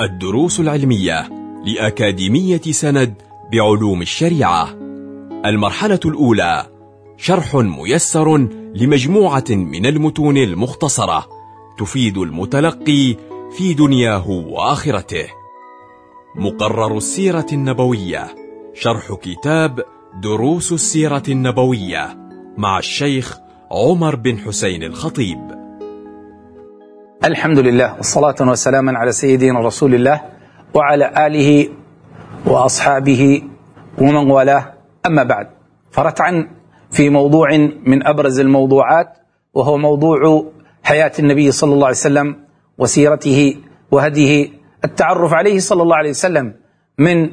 الدروس العلمية لأكاديمية سند بعلوم الشريعة. المرحلة الأولى شرح ميسر لمجموعة من المتون المختصرة تفيد المتلقي في دنياه وآخرته. مقرر السيرة النبوية شرح كتاب دروس السيرة النبوية مع الشيخ عمر بن حسين الخطيب. الحمد لله والصلاة والسلام على سيدنا رسول الله وعلى آله وأصحابه ومن والاه. أما بعد فرتعا في موضوع من أبرز الموضوعات وهو موضوع حياة النبي صلى الله عليه وسلم وسيرته وهديه التعرف عليه صلى الله عليه وسلم من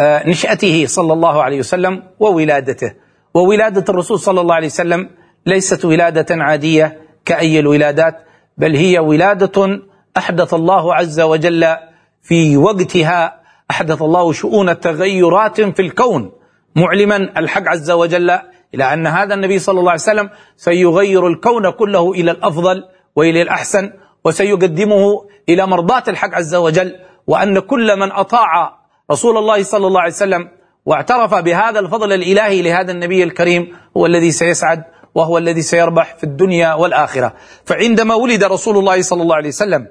نشأته صلى الله عليه وسلم وولادته. وولادة الرسول صلى الله عليه وسلم ليست ولادة عادية كأي الولادات بل هي ولادة أحدث الله عز وجل في وقتها أحدث الله شؤون تغيرات في الكون. معلما الحق عز وجل إلى أن هذا النبي صلى الله عليه وسلم سيغير الكون كله إلى الأفضل وإلى الأحسن وسيقدمه إلى مرضاة الحق عز وجل. وأن كل من أطاع رسول الله صلى الله عليه وسلم واعترف بهذا الفضل الإلهي لهذا النبي الكريم هو الذي سيسعد وهو الذي سيربح في الدنيا والآخرة. فعندما ولد رسول الله صلى الله عليه وسلم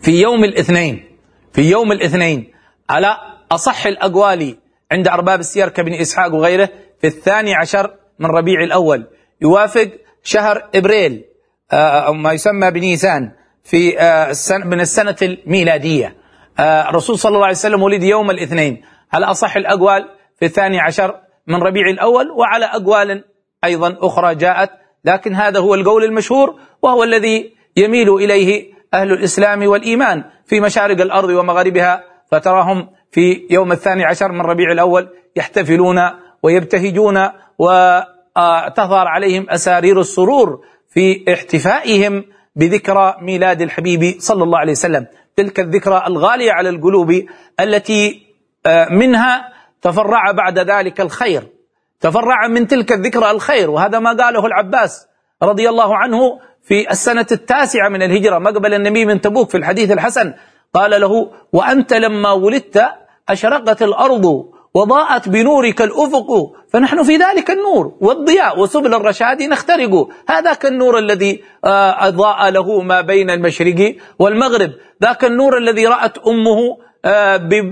في يوم الاثنين في يوم الاثنين على أصح الأقوال عند أرباب السير كابن إسحاق وغيره في الثاني عشر من ربيع الأول يوافق شهر إبريل ما يسمى بنيسان في من السنة الميلادية. الرسول صلى الله عليه وسلم ولد يوم الاثنين. على أصح الأقوال في الثاني عشر من ربيع الأول وعلى أقوال أيضا أخرى جاءت لكن هذا هو القول المشهور وهو الذي يميل إليه أهل الإسلام والإيمان في مشارق الأرض ومغاربها فتراهم في يوم الثاني عشر من ربيع الأول يحتفلون ويبتهجون وتظهر عليهم أسارير السرور في احتفائهم بذكرى ميلاد الحبيب صلى الله عليه وسلم. تلك الذكرى الغالية على القلوب التي منها تفرع بعد ذلك الخير. تفرع من تلك الذكرى الخير. وهذا ما قاله العباس رضي الله عنه في السنة التاسعة من الهجرة مقبل النبي من تبوك في الحديث الحسن. قال له وأنت لما ولدت أشرقت الأرض وضاءت بنورك الأفق فنحن في ذلك النور والضياء وسبل الرشاد نخترق. هذاك النور الذي أضاء له ما بين المشرق والمغرب. ذاك النور الذي رأت أمه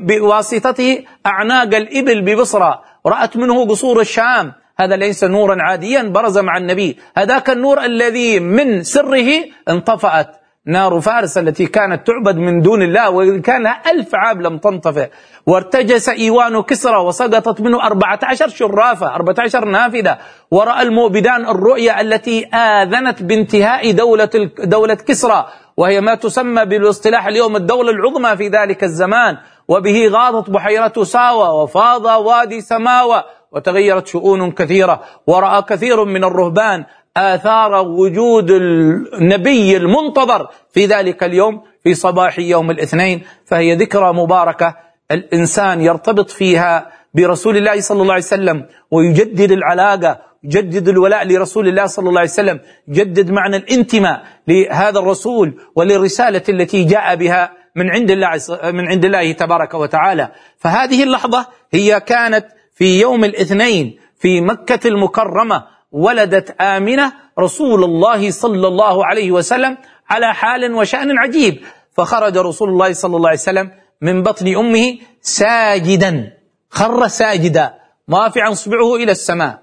بواسطته أعناق الإبل ببصرة. رأت منه قصور الشام. هذا ليس نورا عاديا برز مع النبي. هذاك النور الذي من سره انطفأت. نار فارس التي كانت تعبد من دون الله وإن كان ألف عام لم تنطفئ. وارتجس إيوان كسرى وسقطت منه أربعة عشر شرافة أربعة عشر نافذة. ورأى المؤبدان الرؤيا التي آذنت بانتهاء دولة, دولة كسرى. وهي ما تسمى بالاصطلاح اليوم الدولة العظمى في ذلك الزمان. وبه غاضت بحيرة ساوى وفاض وادي سماوى وتغيرت شؤون كثيرة. ورأى كثير من الرهبان آثار وجود النبي المنتظر في ذلك اليوم في صباح يوم الاثنين فهي ذكرى مباركة. الإنسان يرتبط فيها برسول الله صلى الله عليه وسلم ويجدد العلاقة يجدد الولاء لرسول الله صلى الله عليه وسلم يجدد معنى الانتماء لهذا الرسول وللرسالة التي جاء بها من عند الله من عند الله تبارك وتعالى. فهذه اللحظة هي كانت في يوم الاثنين في مكة المكرمة ولدت آمنة رسول الله صلى الله عليه وسلم على حال وشأن عجيب. فخرج رسول الله صلى الله عليه وسلم من بطن أمه ساجدا خر ساجدا رافعا اصبعه إلى السماء.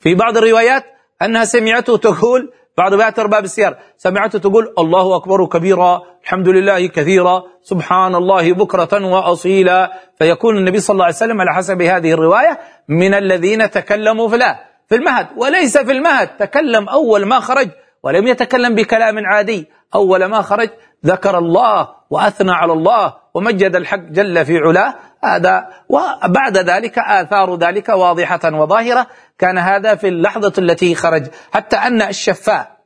في بعض الروايات أنها سمعته تقول بعض روايات أرباب السير سمعته تقول الله أكبر كبيرا الحمد لله كثيرا سبحان الله بكرة وأصيلا. فيكون النبي صلى الله عليه وسلم على حسب هذه الرواية من الذين تكلموا الله. في المهد وليس في المهد. تكلم أول ما خرج ولم يتكلم بكلام عادي. أول ما خرج ذكر الله وأثنى على الله ومجد الحق جل في علاه. هذا وبعد ذلك آثار ذلك واضحة وظاهرة. كان هذا في اللحظة التي خرج. حتى أن الشفاء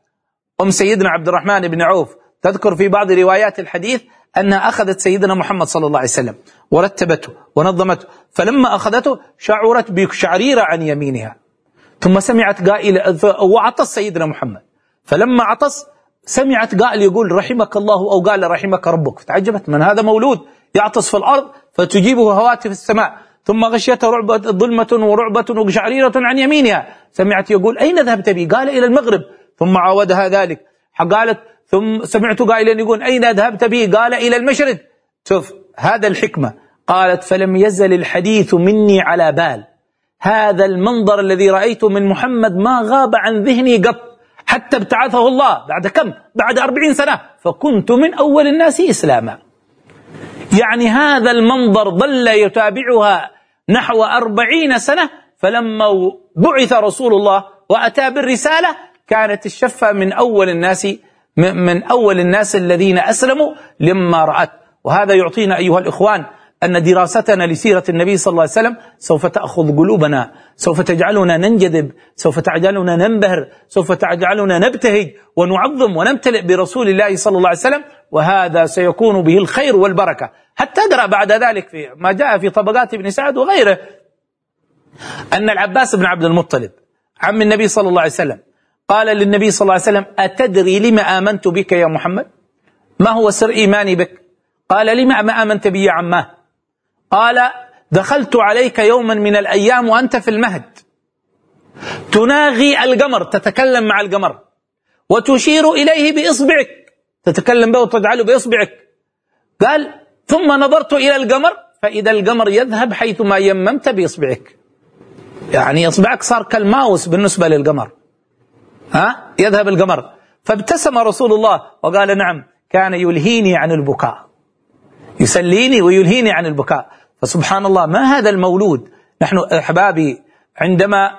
أم سيدنا عبد الرحمن بن عوف تذكر في بعض روايات الحديث أنها أخذت سيدنا محمد صلى الله عليه وسلم ورتبته ونظمته. فلما أخذته شعرت بشعريرة عن يمينها. ثم سمعت قائلة وعطس سيدنا محمد. فلما عطس سمعت قائل يقول رحمك الله أو قال رحمك ربك تعجبت من هذا مولود؟ يعطس في الأرض فتجيبه هواتف السماء. ثم غشيته رعبة ظلمة ورعبة وقشعريرة عن يمينها سمعت يقول أين ذهبت بي؟ قال إلى المغرب ثم عاودها ذلك. قالت ثم سمعت قائلا يقول أين ذهبت بي؟ قال إلى المشرق شوف هذا الحكمة. قالت فلم يزل الحديث مني على بال هذا المنظر الذي رأيته من محمد ما غاب عن ذهني قط حتى ابتعثه الله بعد كم؟ بعد أربعين سنة. فكنت من أول الناس إسلاما. يعني هذا المنظر ظل يتابعها نحو أربعين سنة. فلما بعث رسول الله وأتى بالرسالة كانت الشفة من أول الناس من أول الناس الذين أسلموا لما رأت. وهذا يعطينا أيها الإخوان أن دراستنا لسيرة النبي صلى الله عليه وسلم سوف تأخذ قلوبنا سوف تجعلنا ننجذب سوف تجعلنا ننبهر سوف تجعلنا نبتهج ونعظم ونمتلئ برسول الله صلى الله عليه وسلم وهذا سيكون به الخير والبركة. حتى أقرأ بعد ذلك في ما جاء في طبقات ابن سعد وغيره أن العباس بن عبد المطلب عم النبي صلى الله عليه وسلم قال للنبي صلى الله عليه وسلم أتدري لما آمنت بك يا محمد؟ ما هو سر إيماني بك؟ قال لما ما آمنت بي يا عماه؟ قال دخلت عليك يوما من الأيام وأنت في المهد. تناغي القمر تتكلم مع القمر. وتشير إليه بإصبعك. تتكلم به وتجعله بإصبعك. قال ثم نظرت إلى القمر فإذا القمر يذهب حيثما يممت بإصبعك. يعني إصبعك صار كالماوس بالنسبة للقمر. ها؟ يذهب القمر. فابتسم رسول الله وقال نعم كان يلهيني عن البكاء. يسليني ويلهيني عن البكاء. فسبحان الله ما هذا المولود؟ نحن أحبابي عندما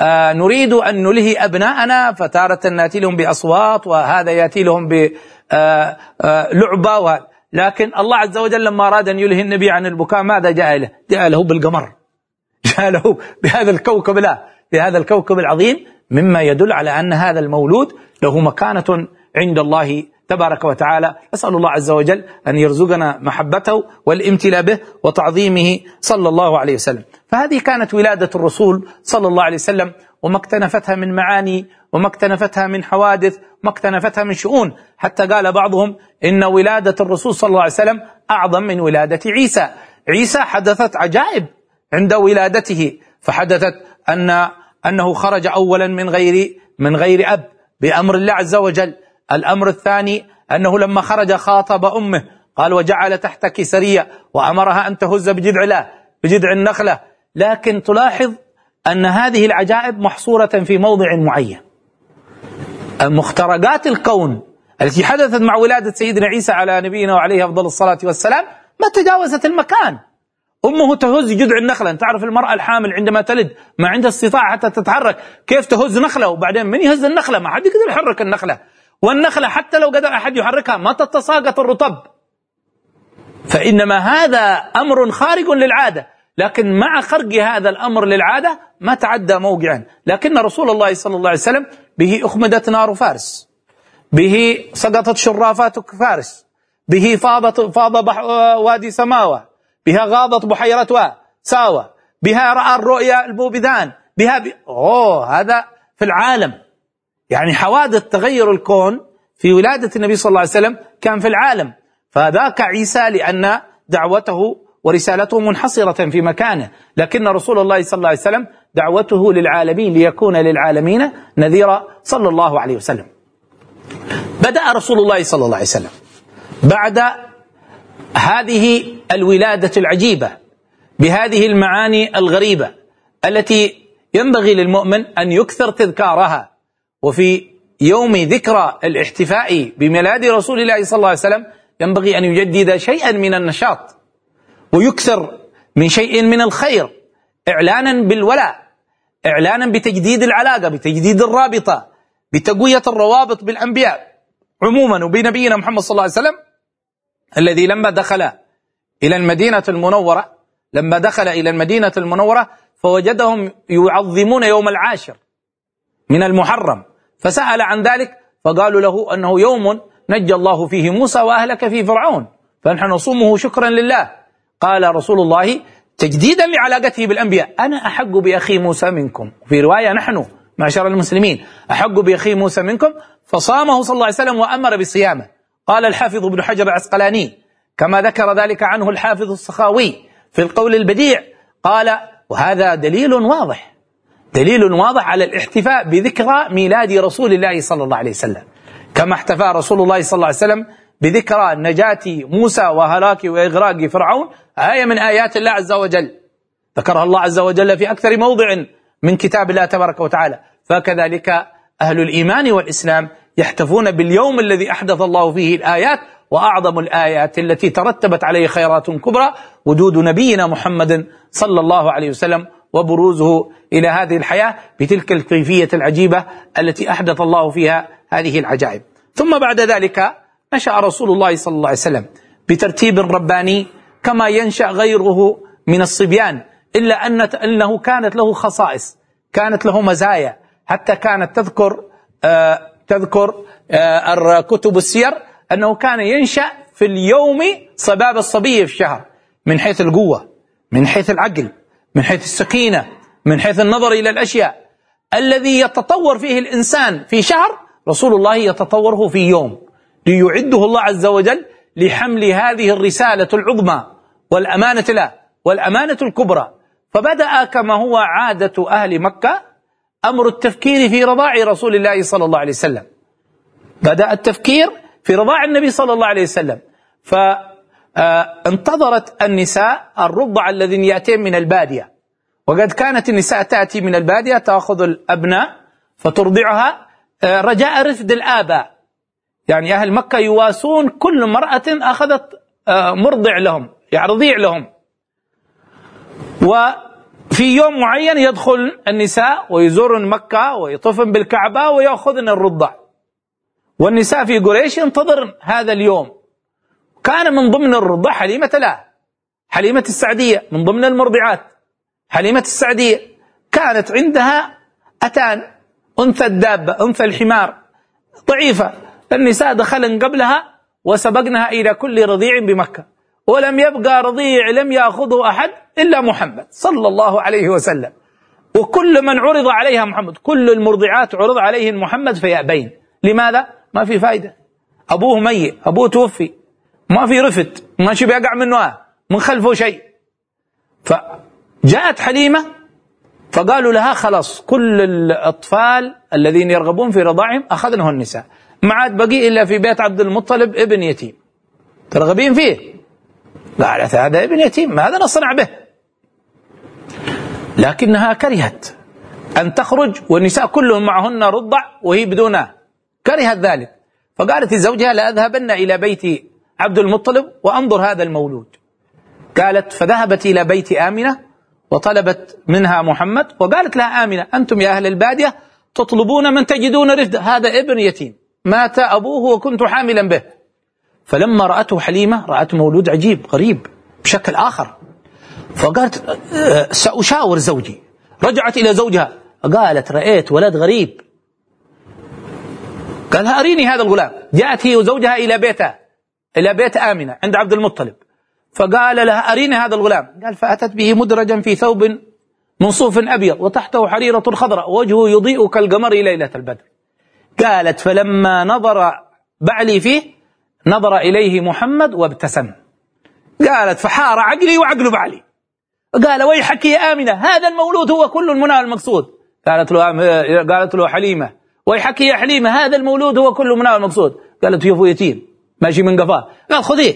آه نريد أن نلهي أبناءنا فتارة نأتي لهم بأصوات وهذا يأتي لهم بلعبة آه آه لكن الله عز وجل لما أراد أن يلهي النبي عن البكاء ماذا جاء له؟ جاء له بالقمر. جاء له بهذا الكوكب لا بهذا الكوكب العظيم مما يدل على أن هذا المولود له مكانة عند الله تبارك وتعالى. أسأل الله عز وجل أن يرزقنا محبته والامتلاء به وتعظيمه صلى الله عليه وسلم. فهذه كانت ولادة الرسول صلى الله عليه وسلم وما اكتنفتها من معاني وما اكتنفتها من حوادث وما اكتنفتها من شؤون. حتى قال بعضهم إن ولادة الرسول صلى الله عليه وسلم أعظم من ولادة عيسى. عيسى حدثت عجائب عند ولادته فحدثت أن أنه خرج أولا من غير من غير أب بأمر الله عز وجل. الأمر الثاني أنه لما خرج خاطب أمه قال وجعل تحتك سرية وأمرها أن تهز بجذع له بجذع النخلة. لكن تلاحظ أن هذه العجائب محصورة في موضع معين. مخترقات الكون التي حدثت مع ولادة سيدنا عيسى على نبينا وعليه أفضل الصلاة والسلام ما تجاوزت المكان. أمه تهز جذع النخلة. أنت تعرف المرأة الحامل عندما تلد ما عندها استطاعة حتى تتحرك. كيف تهز نخلة؟ وبعدين من يهز النخلة؟ ما حد يقدر يحرك النخلة. والنخلة حتى لو قدر أحد يحركها ما تتساقط الرطب. فإنما هذا أمر خارج للعادة. لكن مع خرق هذا الأمر للعادة ما تعدى موقعا. لكن رسول الله صلى الله عليه وسلم به أخمدت نار فارس. به سقطت شرافات فارس. به فاضت فاض وادي سماوة. بها غاضت بحيرة ساوة. بها رأى الرؤيا البوبذان. بها ب... أوه هذا في العالم. يعني حوادث تغير الكون في ولادة النبي صلى الله عليه وسلم كان في العالم. فذاك عيسى لأن دعوته ورسالته منحصرة في مكانه. لكن رسول الله صلى الله عليه وسلم دعوته للعالمين ليكون للعالمين نذيرا صلى الله عليه وسلم. بدأ رسول الله صلى الله عليه وسلم بعد هذه الولادة العجيبة بهذه المعاني الغريبة التي ينبغي للمؤمن أن يكثر تذكارها. وفي يوم ذكرى الاحتفاء بميلاد رسول الله صلى الله عليه وسلم ينبغي أن يجدد شيئا من النشاط ويكثر من شيء من الخير إعلانا بالولاء إعلانا بتجديد العلاقة بتجديد الرابطة بتقوية الروابط بالأنبياء. عموما وبنبينا محمد صلى الله عليه وسلم الذي لما دخل إلى المدينة المنورة لما دخل إلى المدينة المنورة فوجدهم يعظمون يوم العاشر من المحرم. فسأل عن ذلك فقالوا له أنه يوم نجى الله فيه موسى وأهلك في فرعون فنحن نصومه شكرا لله. قال رسول الله تجديدا لعلاقته بالأنبياء أنا أحق بأخي موسى منكم. في رواية نحن معشر المسلمين أحق بأخي موسى منكم فصامه صلى الله عليه وسلم وأمر بصيامه. قال الحافظ ابن حجر العسقلاني كما ذكر ذلك عنه الحافظ السخاوي في القول البديع قال وهذا دليل واضح. دليل واضح على الاحتفاء بذكرى ميلاد رسول الله صلى الله عليه وسلم. كما احتفى رسول الله صلى الله عليه وسلم بذكرى نجاة موسى وهلاك وإغراق فرعون. آية من آيات الله عز وجل. ذكرها الله عز وجل في أكثر موضع من كتاب الله تبارك وتعالى. فكذلك أهل الإيمان والإسلام يحتفون باليوم الذي أحدث الله فيه الآيات وأعظم الآيات التي ترتبت عليه خيرات كبرى. وجود نبينا محمد صلى الله عليه وسلم وبروزه إلى هذه الحياة بتلك الكيفية العجيبة التي أحدث الله فيها هذه العجائب. ثم بعد ذلك نشأ رسول الله صلى الله عليه وسلم بترتيب رباني كما ينشأ غيره من الصبيان إلا أن أنه كانت له خصائص كانت له مزايا حتى كانت تذكر آه تذكر آه كتب السير أنه كان ينشأ في اليوم صباب الصبي في الشهر من حيث القوة من حيث العقل من حيث السكينة من حيث النظر إلى الأشياء. الذي يتطور فيه الإنسان في شهر رسول الله يتطوره في يوم ليعده الله عز وجل لحمل هذه الرسالة العظمى والأمانة له والأمانة الكبرى. فبدأ كما هو عادة أهل مكة أمر التفكير في رضاع رسول الله صلى الله عليه وسلم. بدأ التفكير في رضاع النبي صلى الله عليه وسلم. فانتظرت النساء الرضع الذين يأتين من البادية. وقد كانت النساء تأتي من البادية تأخذ الأبناء فترضعها. رجاء رفد الآباء. يعني أهل مكة يواسون كل امرأة أخذت مرضع لهم يعني رضيع لهم. وفي يوم معين يدخل النساء ويزورن مكة ويطفن بالكعبة ويأخذن الرضع. والنساء في قريش ينتظرن هذا اليوم. كان من ضمن الرضع حليمة لا. حليمة السعدية من ضمن المرضعات. حليمة السعدية كانت عندها أتان أنثى الدابة أنثى الحمار. ضعيفة. النساء دخلن قبلها وسبقنها إلى كل رضيع بمكة. ولم يبقى رضيع لم يأخذه أحد إلا محمد صلى الله عليه وسلم. وكل من عرض عليها محمد كل المرضعات عرض عليهن محمد فيأبين. لماذا؟ ما في فايدة. أبوه ميت أبوه توفي. ما في رفت ما شي بيقع منه من خلفه شيء. فجاءت حليمة فقالوا لها خلاص كل الأطفال الذين يرغبون في رضاعهم أخذنه النساء. ما عاد بقي إلا في بيت عبد المطلب ابن يتيم. ترغبين فيه؟ قالت هذا ابن يتيم ماذا نصنع به. لكنها كرهت أن تخرج والنساء كلهم معهن رضع وهي بدونه. كرهت ذلك. فقالت لزوجها لأذهبن إلى بيت عبد المطلب وأنظر هذا المولود. قالت فذهبت إلى بيت آمنة وطلبت منها محمد. وقالت لها آمنة أنتم يا أهل البادية تطلبون من تجدون رفدا هذا ابن يتيم. مات أبوه وكنت حاملا به. فلما رأته حليمة رأت مولود عجيب غريب بشكل آخر. فقالت سأشاور زوجي. رجعت إلى زوجها. قالت رأيت ولد غريب. قال أريني هذا الغلام. جاءت هي وزوجها إلى بيتها. إلى بيت آمنة عند عبد المطلب. فقال لها أريني هذا الغلام. قال فأتت به مدرجا في ثوب من صوف أبيض وتحته حريرة خضراء وجهه يضيء كالقمر ليلة البدر. قالت فلما نظر بعلي فيه نظر إليه محمد وابتسم. قالت فحار عقلي وعقل بعلي. قال ويحك يا آمنة هذا المولود هو كل المنى المقصود. قالت له قالت له حليمة ويحك يا حليمة هذا المولود هو كل منى المقصود. قالت يفو يتيم ماشي من قفاه. قال خذيه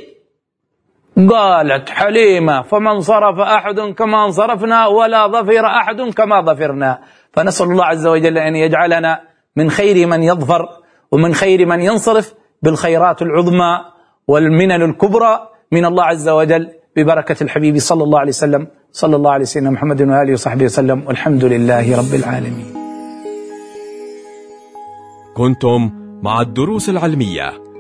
قالت حليمة فمن صرف أحد كما انصرفنا ولا ظفر أحد كما ظفرنا. فنسأل الله عز وجل أن يجعلنا من خير من يظفر ومن خير من ينصرف بالخيرات العظمى والمنن الكبرى من الله عز وجل ببركة الحبيب صلى الله عليه وسلم. صلى الله عليه سيدنا محمد وآله وصحبه وسلم. والحمد لله رب العالمين. كنتم مع الدروس العلمية.